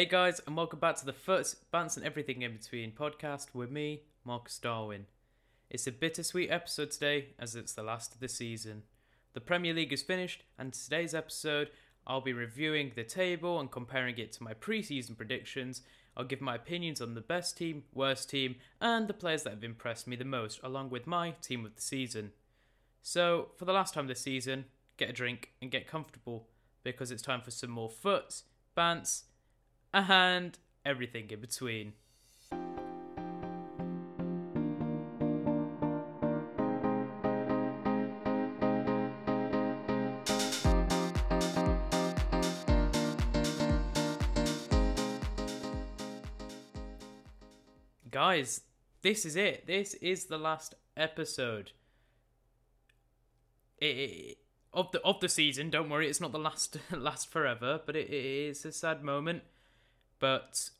Hey guys, and welcome back to the first Bants and Everything in Between podcast with me, Marcus Darwin. It's a bittersweet episode today as it's the last of the season. The Premier League is finished, and today's episode, I'll be reviewing the table and comparing it to my preseason predictions. I'll give my opinions on the best team, worst team, and the players that have impressed me the most, along with my team of the season. So, for the last time this season, get a drink and get comfortable because it's time for some more foots, bants, and everything in between. Guys, this is it. This is the last episode. It, of the of the season. Don't worry, it's not the last last forever, but it, it is a sad moment. But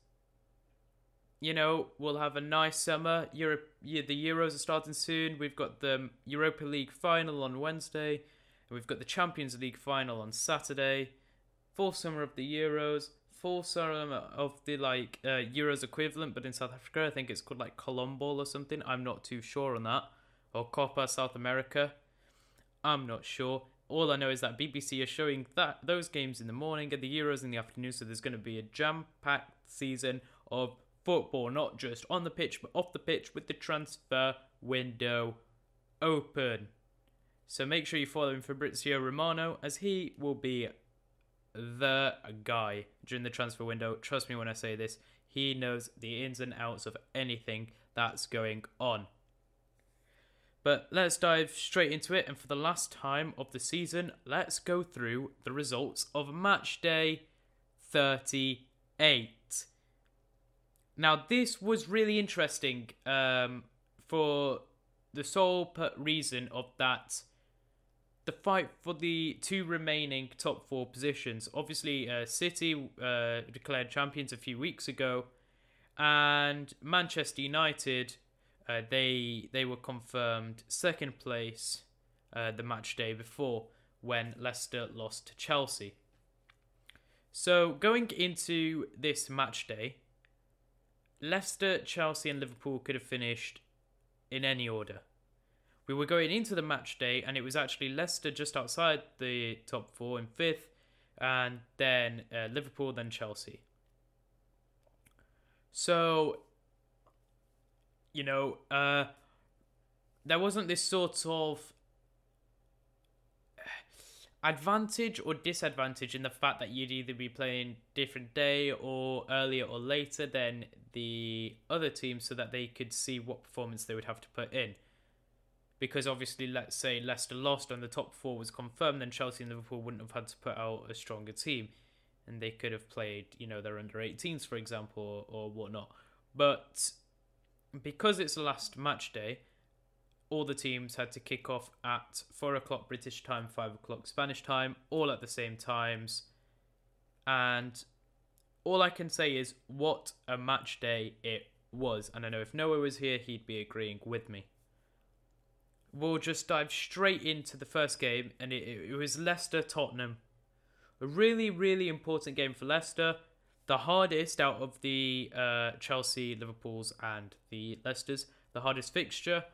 you know, we'll have a nice summer. Europe, yeah, the Euros are starting soon. We've got the Europa League final on Wednesday, and we've got the Champions League final on Saturday. Full summer of the Euros, full summer of the like uh, Euros equivalent, but in South Africa, I think it's called like Colombol or something. I'm not too sure on that. Or Copa South America. I'm not sure all I know is that BBC are showing that those games in the morning and the Euros in the afternoon. So there's going to be a jam-packed season of football, not just on the pitch but off the pitch with the transfer window open. So make sure you follow Fabrizio Romano as he will be the guy during the transfer window. Trust me when I say this, he knows the ins and outs of anything that's going on. But let's dive straight into it. And for the last time of the season, let's go through the results of match day 38. Now, this was really interesting um, for the sole reason of that the fight for the two remaining top four positions. Obviously, uh, City uh, declared champions a few weeks ago, and Manchester United uh, they they were confirmed second place uh, the match day before when Leicester lost to Chelsea. So going into this match day, Leicester, Chelsea, and Liverpool could have finished in any order. We were going into the match day, and it was actually Leicester just outside the top four in fifth, and then uh, Liverpool, then Chelsea. So you know, uh, there wasn't this sort of advantage or disadvantage in the fact that you'd either be playing different day or earlier or later than the other team so that they could see what performance they would have to put in. Because obviously, let's say Leicester lost and the top four was confirmed, then Chelsea and Liverpool wouldn't have had to put out a stronger team. And they could have played, you know, their under 18s, for example, or, or whatnot. But because it's the last match day, all the teams had to kick off at four o'clock British time, five o'clock Spanish time, all at the same times. And all I can say is what a match day it was. And I know if Noah was here, he'd be agreeing with me. We'll just dive straight into the first game, and it, it was Leicester Tottenham. A really, really important game for Leicester the hardest out of the uh, Chelsea, Liverpool's, and the Leicester's, the hardest fixture.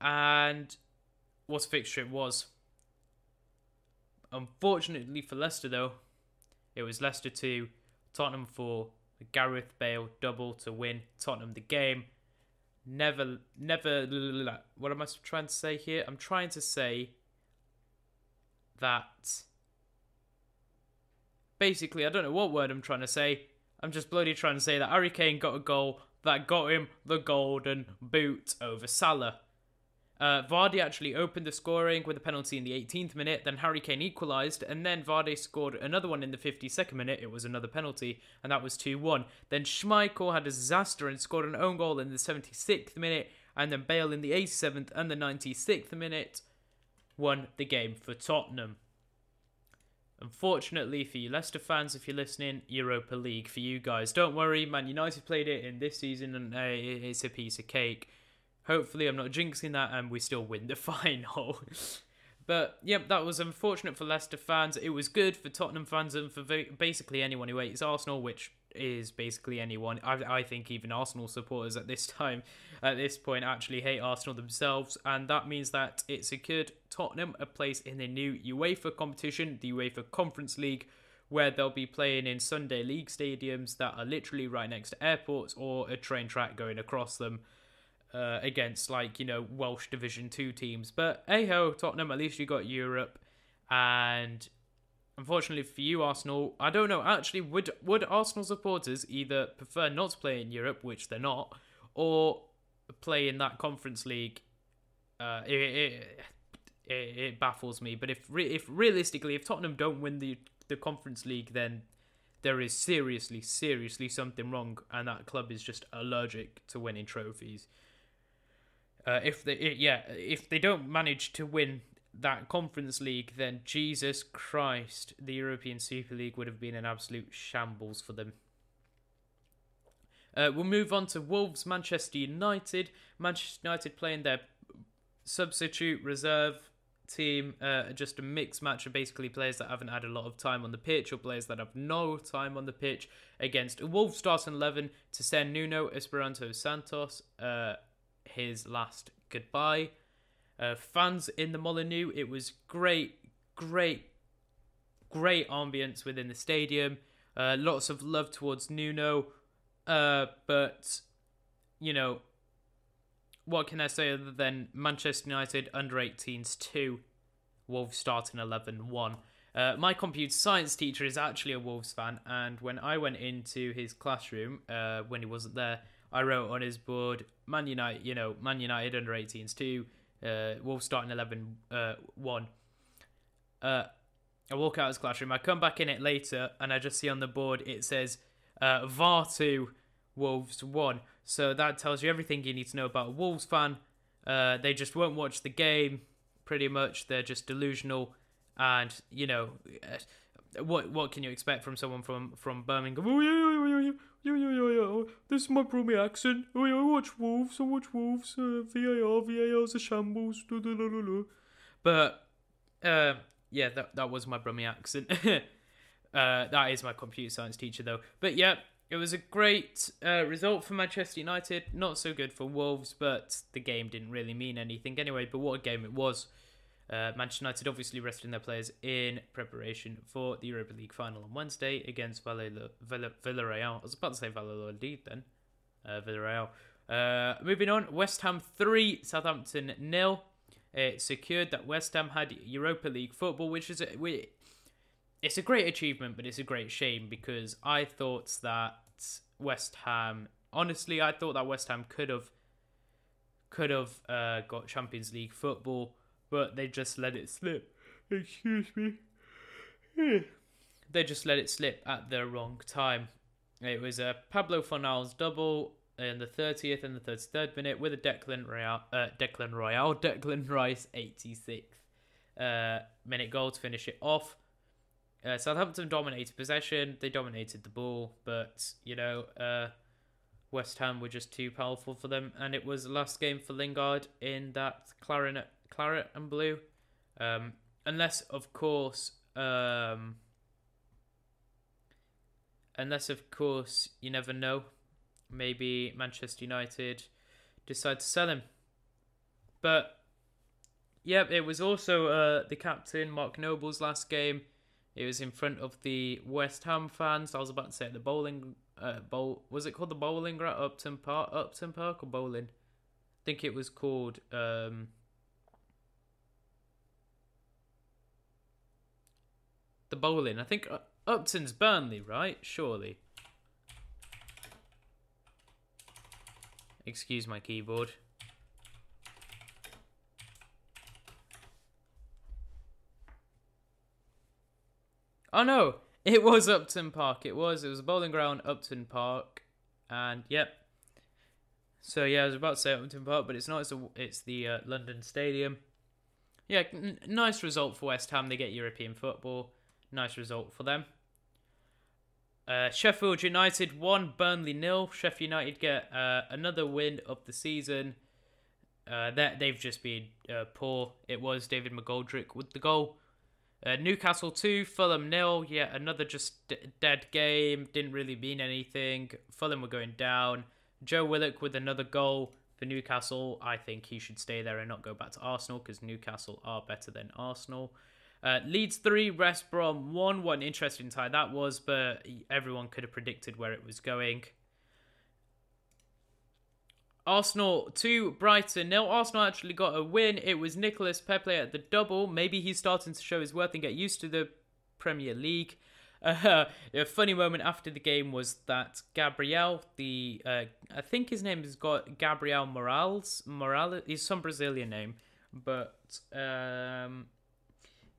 And what fixture it was. Unfortunately for Leicester, though, it was Leicester 2, Tottenham 4, Gareth Bale double to win Tottenham the game. Never, never. What am I trying to say here? I'm trying to say that basically, I don't know what word I'm trying to say. I'm just bloody trying to say that Harry Kane got a goal that got him the golden boot over Salah. Uh, Vardy actually opened the scoring with a penalty in the 18th minute, then Harry Kane equalised, and then Vardy scored another one in the 52nd minute. It was another penalty, and that was 2 1. Then Schmeichel had a disaster and scored an own goal in the 76th minute, and then Bale in the 87th and the 96th minute won the game for Tottenham. Unfortunately for you Leicester fans, if you're listening, Europa League for you guys. Don't worry, Man United played it in this season and uh, it's a piece of cake. Hopefully, I'm not jinxing that and we still win the final. But yep, that was unfortunate for Leicester fans. It was good for Tottenham fans and for basically anyone who hates Arsenal, which is basically anyone. I, I think even Arsenal supporters at this time, at this point, actually hate Arsenal themselves, and that means that it secured Tottenham a place in the new UEFA competition, the UEFA Conference League, where they'll be playing in Sunday league stadiums that are literally right next to airports or a train track going across them. Uh, against like you know Welsh Division Two teams, but hey ho, Tottenham. At least you got Europe, and unfortunately for you, Arsenal, I don't know. Actually, would would Arsenal supporters either prefer not to play in Europe, which they're not, or play in that Conference League? Uh, it, it, it, it baffles me. But if if realistically, if Tottenham don't win the the Conference League, then there is seriously, seriously something wrong, and that club is just allergic to winning trophies. Uh, if they, yeah, if they don't manage to win that Conference League, then Jesus Christ, the European Super League would have been an absolute shambles for them. Uh, we'll move on to Wolves, Manchester United. Manchester United playing their substitute reserve team, uh, just a mixed match of basically players that haven't had a lot of time on the pitch or players that have no time on the pitch against a Wolves starting 11 to send Nuno Espirito Santos uh, his last goodbye uh, fans in the Molineux. It was great, great, great ambience within the stadium. Uh, lots of love towards Nuno, uh, but you know, what can I say other than Manchester United under 18s 2, Wolves starting 11 1. Uh, my computer science teacher is actually a Wolves fan, and when I went into his classroom uh, when he wasn't there, I wrote on his board Man United, you know, Man United under 18s 2, uh, Wolves starting 11 uh, 1. Uh, I walk out of his classroom. I come back in it later, and I just see on the board it says uh, VAR 2, Wolves 1. So that tells you everything you need to know about a Wolves fan. Uh, they just won't watch the game, pretty much. They're just delusional. And, you know, uh, what what can you expect from someone from, from Birmingham? Yeah, yeah, yeah, yeah. This is my Brummy accent. Oh, yeah, I watch Wolves. I watch Wolves. Uh, VAR, VAR's a shambles. Da, da, da, da, da. But, uh, yeah, that, that was my Brummy accent. uh, that is my computer science teacher, though. But, yeah, it was a great uh, result for Manchester United. Not so good for Wolves, but the game didn't really mean anything anyway. But what a game it was. Uh, Manchester United obviously resting their players in preparation for the Europa League final on Wednesday against Villarreal. I was about to say Valladolid then. Uh, Villarreal. Uh, moving on, West Ham 3, Southampton nil. It secured that West Ham had Europa League football, which is a, it's a great achievement, but it's a great shame because I thought that West Ham, honestly, I thought that West Ham could have could have uh, got Champions League football but they just let it slip. Excuse me. they just let it slip at the wrong time. It was a Pablo Fornals double in the 30th and the 33rd minute with a Declan Royale, uh, Declan Royale, Declan Rice 86th uh, minute goal to finish it off. Uh, Southampton dominated possession. They dominated the ball, but you know, uh, West Ham were just too powerful for them, and it was the last game for Lingard in that clarinet claret and blue. Um, unless, of course, um, unless, of course, you never know. Maybe Manchester United decide to sell him. But, yeah, it was also uh, the captain, Mark Noble's last game. It was in front of the West Ham fans. I was about to say the bowling uh, bowl. Was it called the bowling at Upton Park? Upton Park or bowling? I think it was called um, the bowling. I think Upton's Burnley, right? Surely. Excuse my keyboard. Oh no, it was Upton Park. It was. It was a bowling ground, Upton Park, and yep. So yeah, I was about to say Upton Park, but it's not. It's, a, it's the uh, London Stadium. Yeah, n- nice result for West Ham. They get European football. Nice result for them. Uh, Sheffield United 1, Burnley nil. Sheffield United get uh, another win of the season. Uh, that they've just been uh, poor. It was David McGoldrick with the goal. Uh, Newcastle two, Fulham nil. Yeah, another just d- dead game. Didn't really mean anything. Fulham were going down. Joe Willock with another goal for Newcastle. I think he should stay there and not go back to Arsenal because Newcastle are better than Arsenal. Uh, Leeds 3, West Brom 1. What an interesting tie that was, but everyone could have predicted where it was going. Arsenal 2, Brighton nil. Arsenal actually got a win. It was Nicolas Pepe at the double. Maybe he's starting to show his worth and get used to the Premier League. Uh, a funny moment after the game was that Gabriel, the uh, I think his name is got Gabriel Morales. Morales, he's some Brazilian name, but um,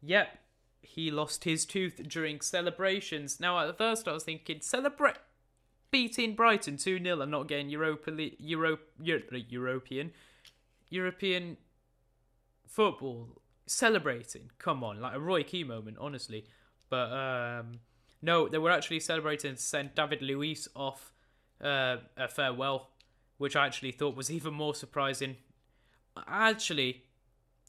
Yep, he lost his tooth during celebrations. Now, at first, I was thinking, celebrate beating Brighton 2 0 and not getting Europa, Euro, Euro, European, European football. Celebrating. Come on, like a Roy Keane moment, honestly. But um, no, they were actually celebrating to send David Luiz off uh, a farewell, which I actually thought was even more surprising. Actually,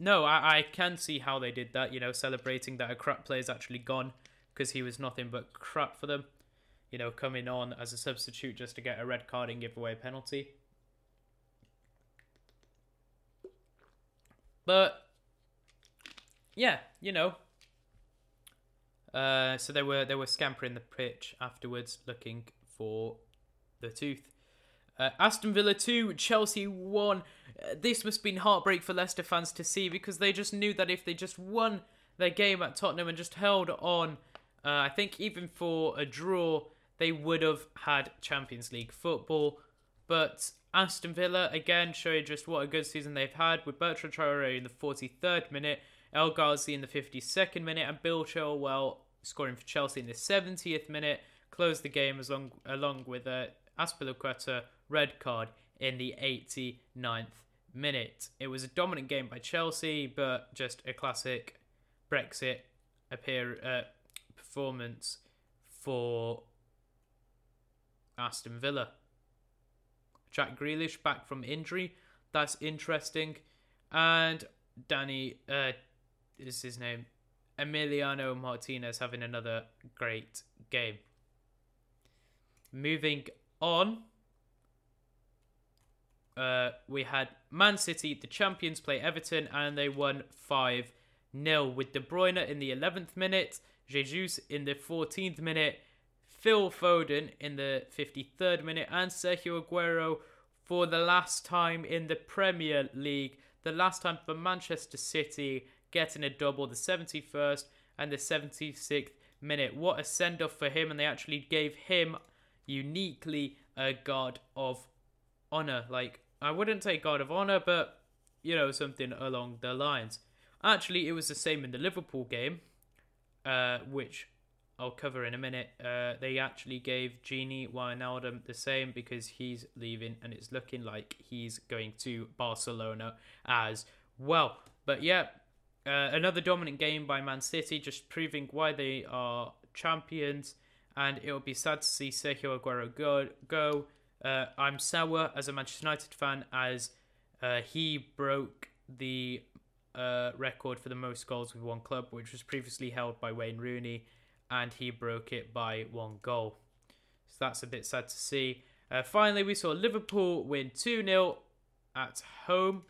no, I, I can see how they did that, you know, celebrating that a crap player's actually gone because he was nothing but crap for them. You know, coming on as a substitute just to get a red card and give away a penalty. But yeah, you know. Uh, so they were they were scampering the pitch afterwards, looking for the tooth. Uh, Aston Villa 2, Chelsea 1. Uh, this must have been heartbreak for Leicester fans to see because they just knew that if they just won their game at Tottenham and just held on, uh, I think even for a draw, they would have had Champions League football. But Aston Villa, again, showing just what a good season they've had with Bertrand Traore in the 43rd minute, El Ghazi in the 52nd minute, and Bill Chilwell scoring for Chelsea in the 70th minute. Closed the game as long, along with uh, red card in the 89th minute. It was a dominant game by Chelsea, but just a classic Brexit appear uh, performance for Aston Villa. Jack Grealish back from injury. That's interesting. And Danny uh, is his name. Emiliano Martinez having another great game. Moving on uh, we had Man City, the champions, play Everton, and they won 5 0 with De Bruyne in the 11th minute, Jesus in the 14th minute, Phil Foden in the 53rd minute, and Sergio Aguero for the last time in the Premier League. The last time for Manchester City getting a double, the 71st and the 76th minute. What a send off for him, and they actually gave him uniquely a guard of honor. Like, I wouldn't say God of Honor, but you know something along the lines. Actually, it was the same in the Liverpool game, uh, which I'll cover in a minute. Uh, they actually gave Gini Wijnaldum the same because he's leaving, and it's looking like he's going to Barcelona as well. But yeah, uh, another dominant game by Man City, just proving why they are champions. And it will be sad to see Sergio Aguero go. go. Uh, I'm sour as a Manchester United fan as uh, he broke the uh, record for the most goals with one club, which was previously held by Wayne Rooney, and he broke it by one goal. So that's a bit sad to see. Uh, finally, we saw Liverpool win 2 0 at home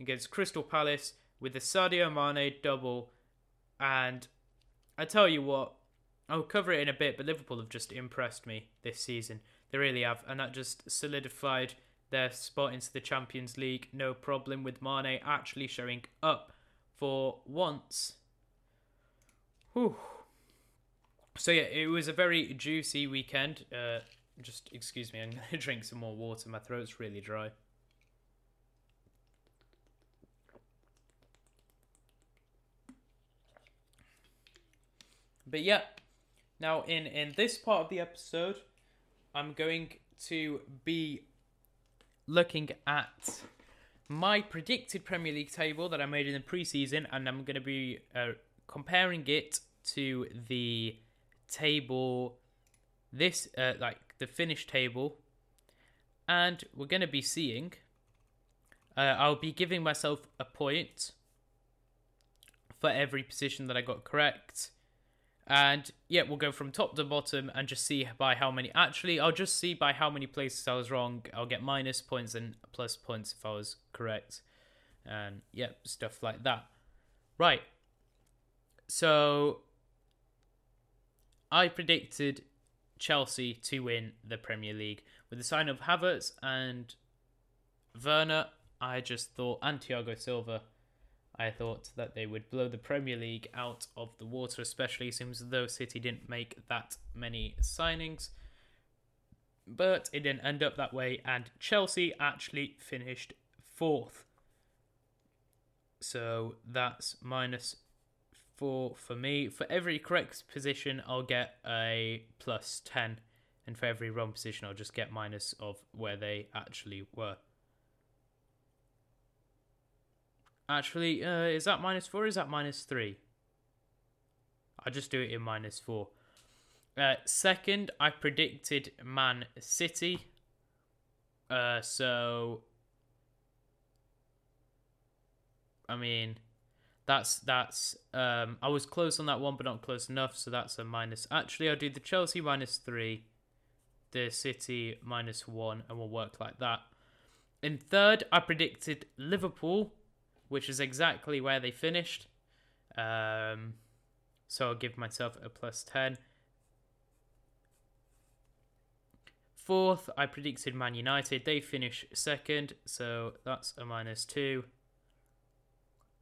against Crystal Palace with the Sadio Mane double. And I tell you what, I'll cover it in a bit, but Liverpool have just impressed me this season. They really have, and that just solidified their spot into the Champions League. No problem with Mane actually showing up for once. Whew. So yeah, it was a very juicy weekend. Uh, just excuse me, I'm gonna drink some more water. My throat's really dry. But yeah, now in in this part of the episode, I'm going to be looking at my predicted Premier League table that I made in the preseason, and I'm going to be uh, comparing it to the table, this uh, like the finished table, and we're going to be seeing Uh, I'll be giving myself a point for every position that I got correct. And yeah, we'll go from top to bottom and just see by how many. Actually, I'll just see by how many places I was wrong. I'll get minus points and plus points if I was correct. And yeah, stuff like that. Right. So I predicted Chelsea to win the Premier League with the sign of Havertz and Werner. I just thought and Thiago Silva I thought that they would blow the Premier League out of the water, especially since though City didn't make that many signings. But it didn't end up that way, and Chelsea actually finished fourth. So that's minus four for me. For every correct position, I'll get a plus 10. And for every wrong position, I'll just get minus of where they actually were. Actually, uh, is that minus four? is that minus three? I'll just do it in minus four. Uh, second, I predicted Man City. Uh, so, I mean, that's that's. Um, I was close on that one, but not close enough. So that's a minus. Actually, I'll do the Chelsea minus three, the City minus one, and we'll work like that. In third, I predicted Liverpool which is exactly where they finished. Um, so I'll give myself a plus 10. Fourth, I predicted Man United. They finish second, so that's a minus 2.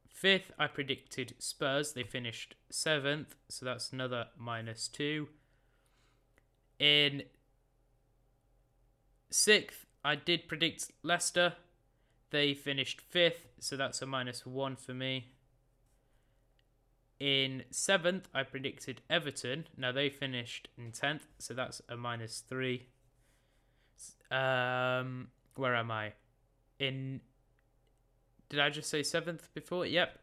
Fifth, I predicted Spurs. They finished seventh, so that's another minus 2. In sixth, I did predict Leicester. They finished fifth, so that's a minus one for me. In seventh, I predicted Everton. Now they finished in tenth, so that's a minus three. Um, where am I? In did I just say seventh before? Yep.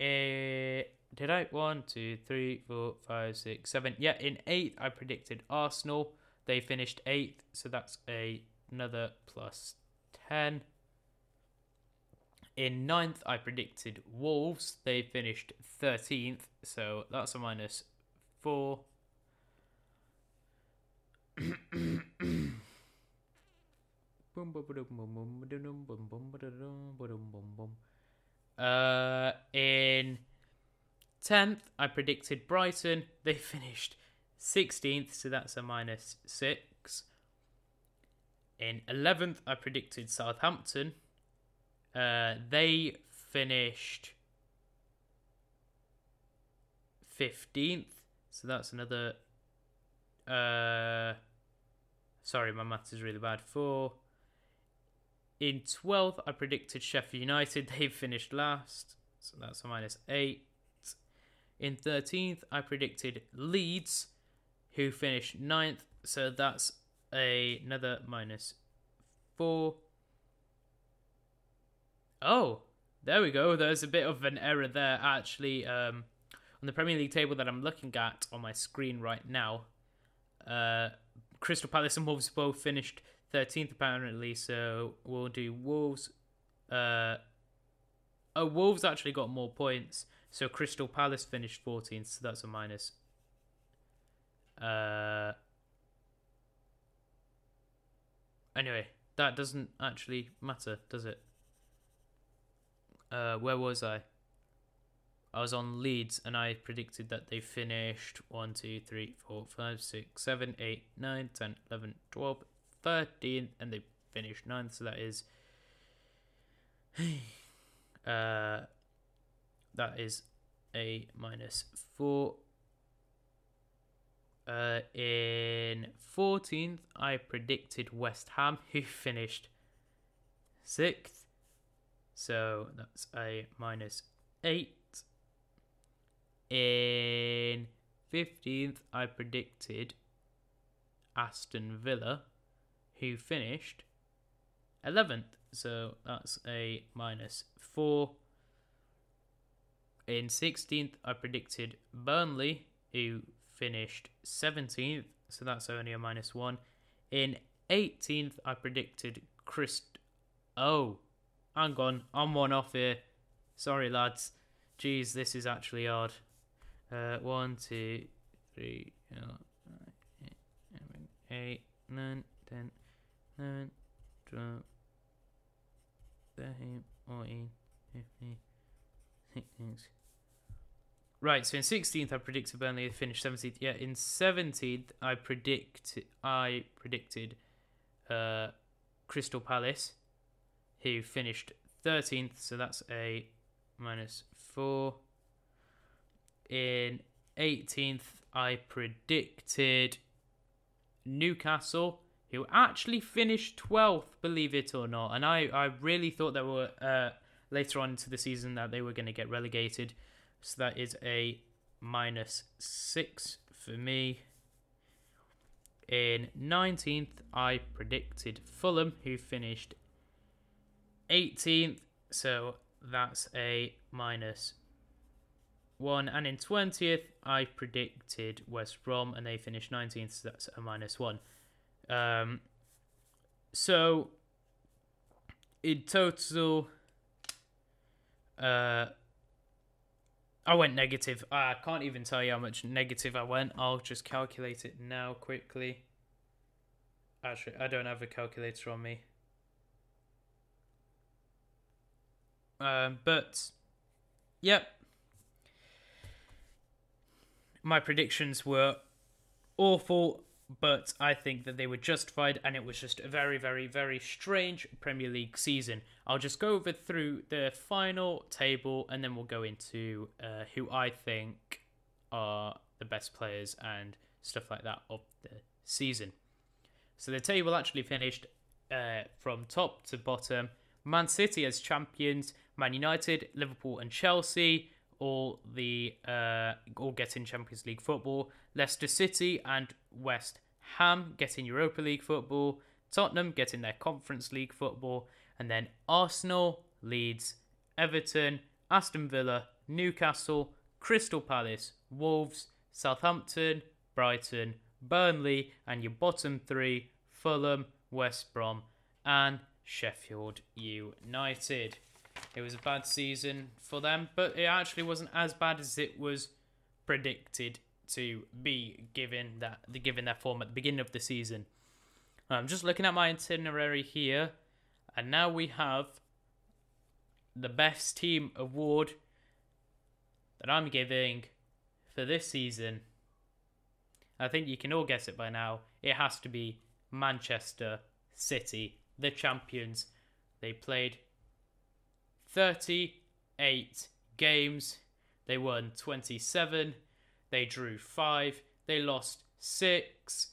Uh, did I? One, two, three, four, five, six, seven. Yeah, in eighth, I predicted Arsenal. They finished eighth, so that's a another plus ten. In ninth, I predicted Wolves. They finished 13th, so that's a minus four. uh, in 10th, I predicted Brighton. They finished 16th, so that's a minus 6. In 11th, I predicted Southampton. Uh, they finished 15th, so that's another. Uh, sorry, my maths is really bad. Four. In 12th, I predicted Sheffield United. They finished last, so that's a minus 8. In 13th, I predicted Leeds, who finished 9th, so that's a, another minus 4. Oh, there we go. There's a bit of an error there, actually. Um, on the Premier League table that I'm looking at on my screen right now, uh, Crystal Palace and Wolves both finished 13th, apparently. So we'll do Wolves. Uh, oh, Wolves actually got more points. So Crystal Palace finished 14th, so that's a minus. Uh, anyway, that doesn't actually matter, does it? Uh, where was I? I was on Leeds and I predicted that they finished 1, 2, 3, 4, 5, 6, 7, 8, 9, 10, 11, 12, 13, and they finished 9th, so that is. uh, that is a minus 4. Uh, in 14th, I predicted West Ham, who finished 6th. So that's a minus 8. In 15th, I predicted Aston Villa, who finished 11th. So that's a minus 4. In 16th, I predicted Burnley, who finished 17th. So that's only a minus 1. In 18th, I predicted Christ. Oh, hang on, I'm one off here. Sorry, lads. Jeez, this is actually hard. Uh, one, two, three, eight, nine, ten, eleven, twelve, thirteen, fourteen, fifteen, sixteen. Right, so in 16th I predicted Burnley would finish 17th. Yeah, in 17th I predict I predicted uh, Crystal Palace, who finished 13th, so that's a minus 4. In 18th I predicted Newcastle, who actually finished 12th, believe it or not. And I, I really thought they were uh, later on into the season that they were going to get relegated. So that is a minus six for me. In 19th, I predicted Fulham, who finished 18th. So that's a minus one. And in 20th, I predicted West Brom, and they finished 19th. So that's a minus one. Um, so in total, uh, I went negative. I can't even tell you how much negative I went. I'll just calculate it now quickly. Actually, I don't have a calculator on me. Um, but, yep. My predictions were awful but I think that they were justified, and it was just a very, very, very strange Premier League season. I'll just go over through the final table, and then we'll go into uh, who I think are the best players and stuff like that of the season. So the table actually finished uh, from top to bottom. Man City as champions, Man United, Liverpool, and Chelsea all the uh, all getting Champions League football. Leicester City and West Ham getting Europa League football. Tottenham getting their Conference League football, and then Arsenal, Leeds, Everton, Aston Villa, Newcastle, Crystal Palace, Wolves, Southampton, Brighton, Burnley, and your bottom three Fulham, West Brom, and Sheffield United. It was a bad season for them, but it actually wasn't as bad as it was predicted to be given that given their form at the beginning of the season. I'm just looking at my itinerary here, and now we have the best team award that I'm giving for this season. I think you can all guess it by now. It has to be Manchester City, the champions. They played 38 games. They won 27. They drew 5. They lost 6.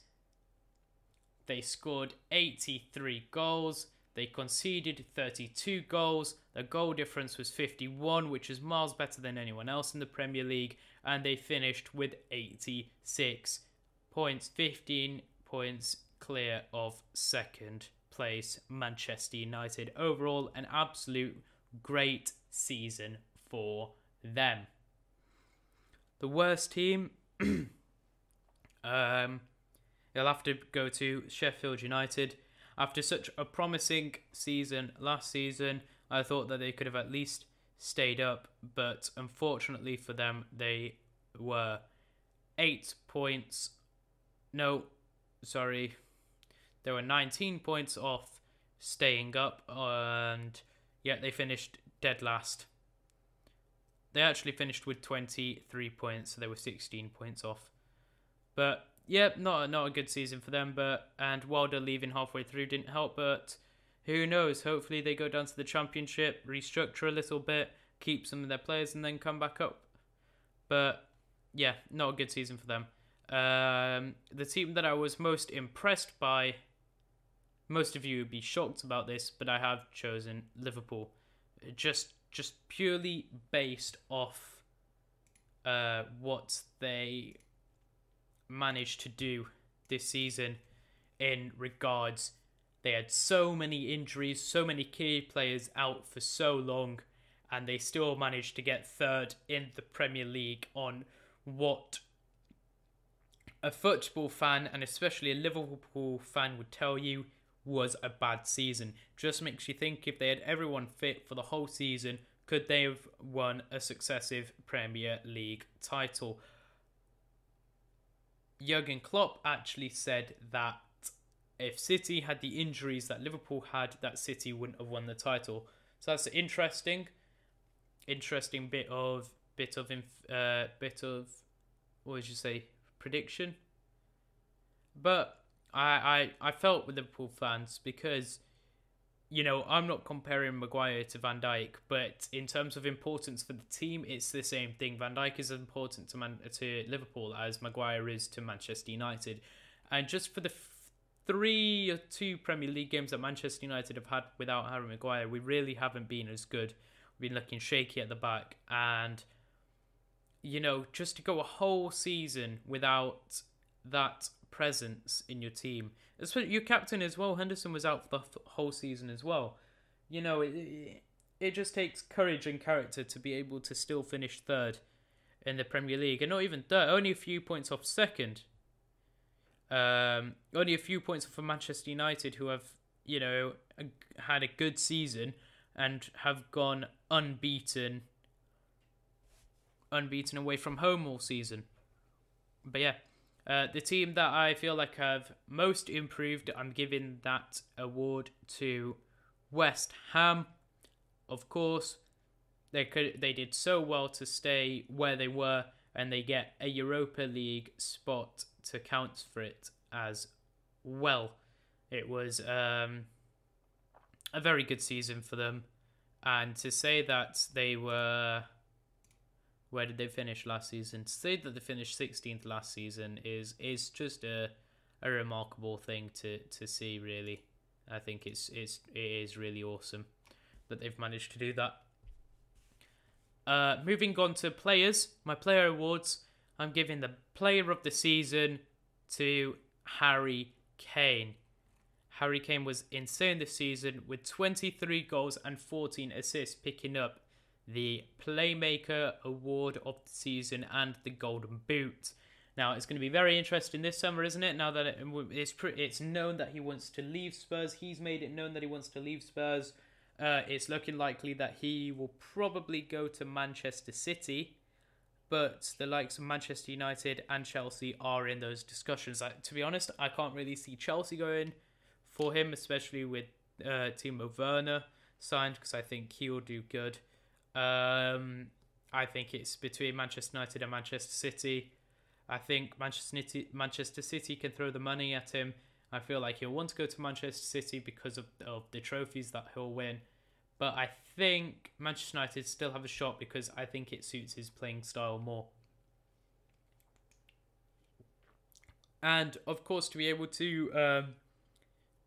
They scored 83 goals. They conceded 32 goals. The goal difference was 51, which is miles better than anyone else in the Premier League. And they finished with 86 points, 15 points clear of second place, Manchester United. Overall, an absolute great season for them. The worst team, um, they'll have to go to Sheffield United. After such a promising season last season, I thought that they could have at least stayed up, but unfortunately for them, they were eight points. No, sorry, they were 19 points off staying up, and yet they finished dead last. They actually finished with 23 points, so they were 16 points off. But yeah, not not a good season for them. But and Wilder leaving halfway through didn't help. But who knows? Hopefully they go down to the championship, restructure a little bit, keep some of their players, and then come back up. But yeah, not a good season for them. Um, the team that I was most impressed by most of you would be shocked about this, but I have chosen Liverpool. Just just purely based off uh, what they managed to do this season in regards they had so many injuries, so many key players out for so long, and they still managed to get third in the Premier League on what a football fan and especially a Liverpool fan would tell you was a bad season. Just makes you think if they had everyone fit for the whole season, could they have won a successive Premier League title? Jurgen Klopp actually said that if City had the injuries that Liverpool had, that City wouldn't have won the title. So that's interesting, interesting bit of bit of uh, bit of what would you say prediction. But I, I I felt with Liverpool fans because you know I'm not comparing Maguire to Van Dijk, but in terms of importance for the team, it's the same thing. Van Dijk is important to Man- to Liverpool as Maguire is to Manchester United, and just for the f- three or two Premier League games that Manchester United have had without Harry Maguire, we really haven't been as good. We've been looking shaky at the back, and you know just to go a whole season without that presence in your team. Your captain as well. Henderson was out for the whole season as well. You know, it, it just takes courage and character to be able to still finish third in the Premier League, and not even third, only a few points off second. Um, only a few points off Manchester United, who have you know had a good season and have gone unbeaten, unbeaten away from home all season. But yeah, uh, the team that I feel like have most improved, I'm giving that award to West Ham. Of course, they could they did so well to stay where they were, and they get a Europa League spot to count for it as well. It was um, a very good season for them, and to say that they were where did they finish last season? To say that they finished 16th last season is is just a a remarkable thing to to see. Really, I think it's it's it is really awesome that they've managed to do that. Uh, moving on to players, my player awards. I'm giving the player of the season to Harry Kane. Harry Kane was insane this season with 23 goals and 14 assists, picking up the Playmaker Award of the season and the Golden Boot. Now it's going to be very interesting this summer, isn't it? Now that it's it's known that he wants to leave Spurs, he's made it known that he wants to leave Spurs. Uh, it's looking likely that he will probably go to Manchester City, but the likes of Manchester United and Chelsea are in those discussions. I, to be honest, I can't really see Chelsea going for him, especially with uh, Timo Werner signed, because I think he will do good. Um, I think it's between Manchester United and Manchester City. I think Manchester City, Manchester City can throw the money at him. I feel like he'll want to go to Manchester City because of, of the trophies that he'll win. But I think Manchester United still have a shot because I think it suits his playing style more. And of course, to be able to um,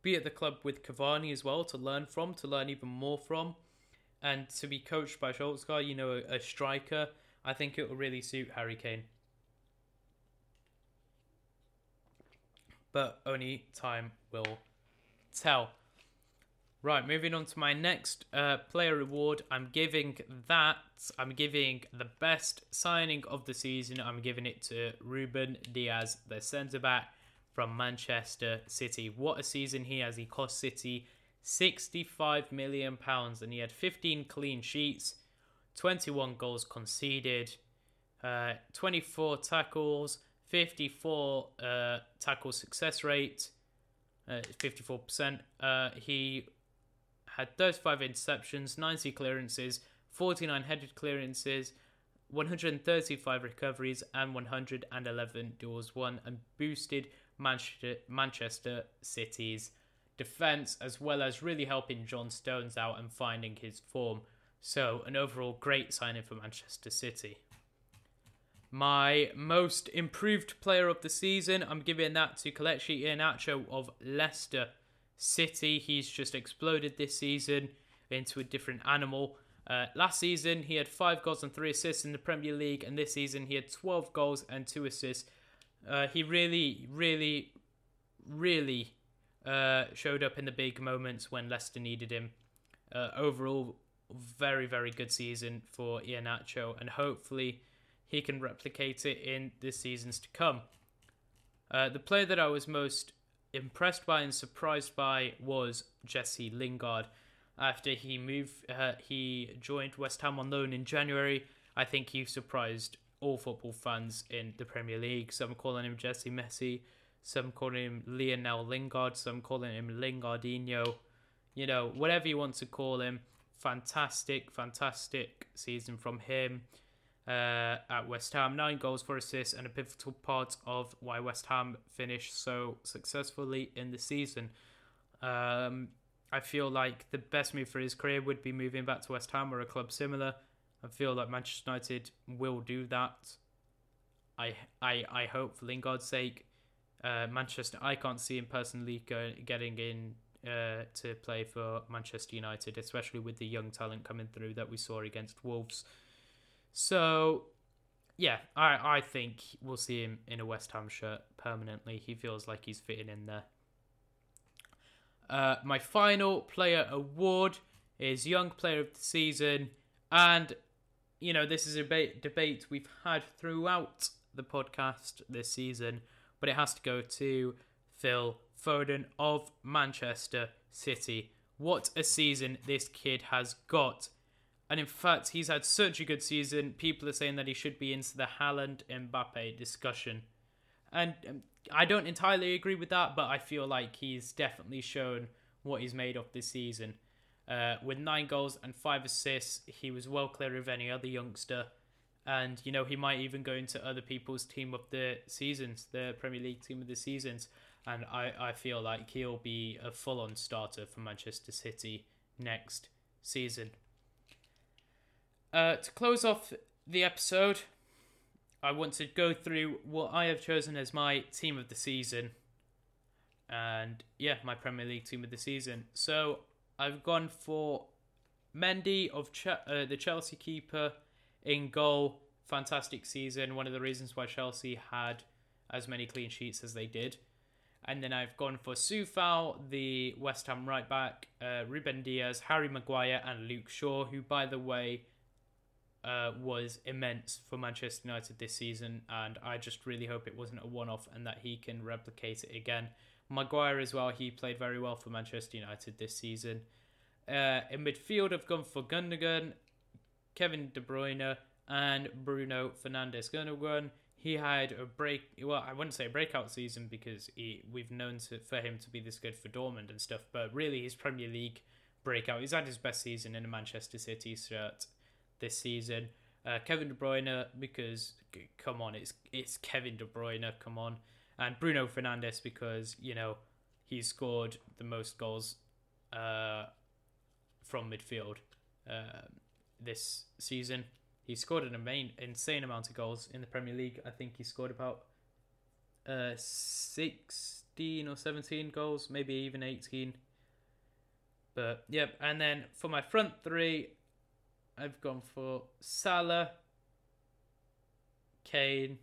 be at the club with Cavani as well, to learn from, to learn even more from and to be coached by Solskjaer, you know, a, a striker, I think it will really suit Harry Kane. But only time will tell. Right, moving on to my next uh, player award. I'm giving that, I'm giving the best signing of the season. I'm giving it to Ruben Dias, the centre back from Manchester City. What a season he has. He cost City 65 million pounds and he had 15 clean sheets 21 goals conceded uh, 24 tackles 54 uh, tackle success rate uh, 54% uh, he had 35 interceptions 90 clearances 49 headed clearances 135 recoveries and 111 duels won and boosted Manchester, Manchester City's defense, as well as really helping John Stones out and finding his form. So, an overall great signing for Manchester City. My most improved player of the season, I'm giving that to Kelechi Iheanacho of Leicester City. He's just exploded this season into a different animal. Uh, last season, he had five goals and three assists in the Premier League, and this season, he had 12 goals and two assists. Uh, he really, really, really uh, showed up in the big moments when Leicester needed him. Uh, overall, very, very good season for Iheanacho, and hopefully he can replicate it in the seasons to come. Uh, the player that I was most impressed by and surprised by was Jesse Lingard. After he moved, uh, he joined West Ham on loan in January. I think he surprised all football fans in the Premier League. Some are calling him Jesse Messi, some calling him Lionel Lingard, some calling him Lingardinho. You know, whatever you want to call him. Fantastic, fantastic season from him uh, at West Ham. Nine goals, four assists, and a pivotal part of why West Ham finished so successfully in the season. Um, I feel like the best move for his career would be moving back to West Ham or a club similar. I feel like Manchester United will do that. I I I hope for Lingard's sake. Uh, Manchester, I can't see him personally go, getting in uh, to play for Manchester United, especially with the young talent coming through that we saw against Wolves. So, yeah, I, I think we'll see him in a West Ham shirt permanently. He feels like he's fitting in there. Uh, my final player award is Young Player of the Season. And, you know, this is a debate we've had throughout the podcast this season, but it has to go to Phil Foden of Manchester City. What a season this kid has got. And in fact, he's had such a good season. People are saying that he should be into the Haaland Mbappe discussion. And um, I don't entirely agree with that, but I feel like he's definitely shown what he's made of this season. Uh, with nine goals and five assists, he was well clear of any other youngster. And, you know, he might even go into other people's team of the seasons, the Premier League team of the seasons. And I, I feel like he'll be a full on starter for Manchester City next season. Uh, to close off the episode, I want to go through what I have chosen as my team of the season. And yeah, my Premier League team of the season. So I've gone for Mendy of Ch- uh, the Chelsea keeper in goal. Fantastic season. One of the reasons why Chelsea had as many clean sheets as they did. And then I've gone for Coufal, the West Ham right back, uh, Ruben Dias, Harry Maguire, and Luke Shaw, who, by the way, uh, was immense for Manchester United this season, and I just really hope it wasn't a one-off and that he can replicate it again. Maguire as well, he played very well for Manchester United this season. Uh, in midfield, I've gone for Gundogan, Kevin De Bruyne, and Bruno Fernandes. Gundogan, he had a break. Well, I wouldn't say a breakout season because he, we've known to, for him to be this good for Dortmund and stuff, but really his Premier League breakout. He's had his best season in a Manchester City shirt this season. Uh, Kevin De Bruyne, because come on, it's it's Kevin De Bruyne, come on, and Bruno Fernandes because you know he scored the most goals uh, from midfield uh, this season. He scored an main, insane amount of goals in the Premier League. I think he scored about uh, 16 or 17 goals, maybe even 18. But yep, and then for my front three, I've gone for Salah, Kane,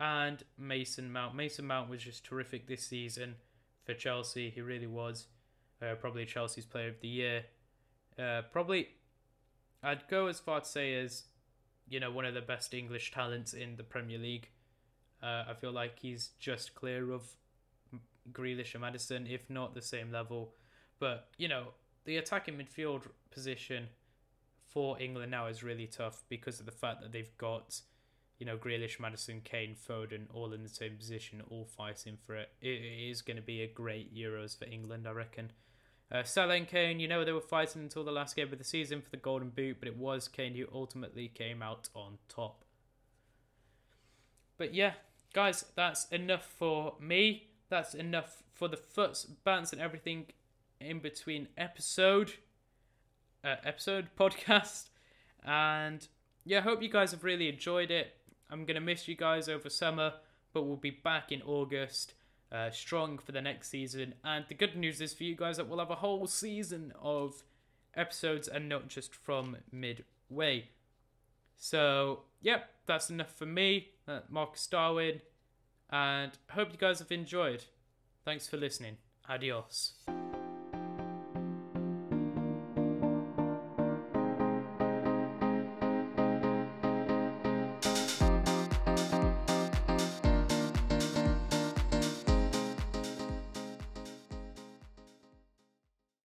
and Mason Mount. Mason Mount was just terrific this season for Chelsea. He really was. Uh, probably Chelsea's player of the year. Uh, probably, I'd go as far to say as, you know, one of the best English talents in the Premier League. Uh, I feel like he's just clear of Grealish and Maddison, if not the same level. But, you know, the attacking midfield position for England now is really tough because of the fact that they've got, you know, Grealish, Maddison, Kane, Foden all in the same position, all fighting for it. It is going to be a great Euros for England, I reckon. Uh, Salah and Kane, you know, they were fighting until the last game of the season for the Golden Boot, but it was Kane who ultimately came out on top. But yeah, guys, that's enough for me. That's enough for the foots, bands, and everything in between episode uh, episode podcast. And yeah, hope you guys have really enjoyed it. I'm to miss you guys over summer, but we'll be back in August, uh, strong for the next season. And the good news is for you guys that we'll have a whole season of episodes and not just from midway. So, yep, that's enough for me, uh, Marcus Darwin, and hope you guys have enjoyed. Thanks for listening. Adios.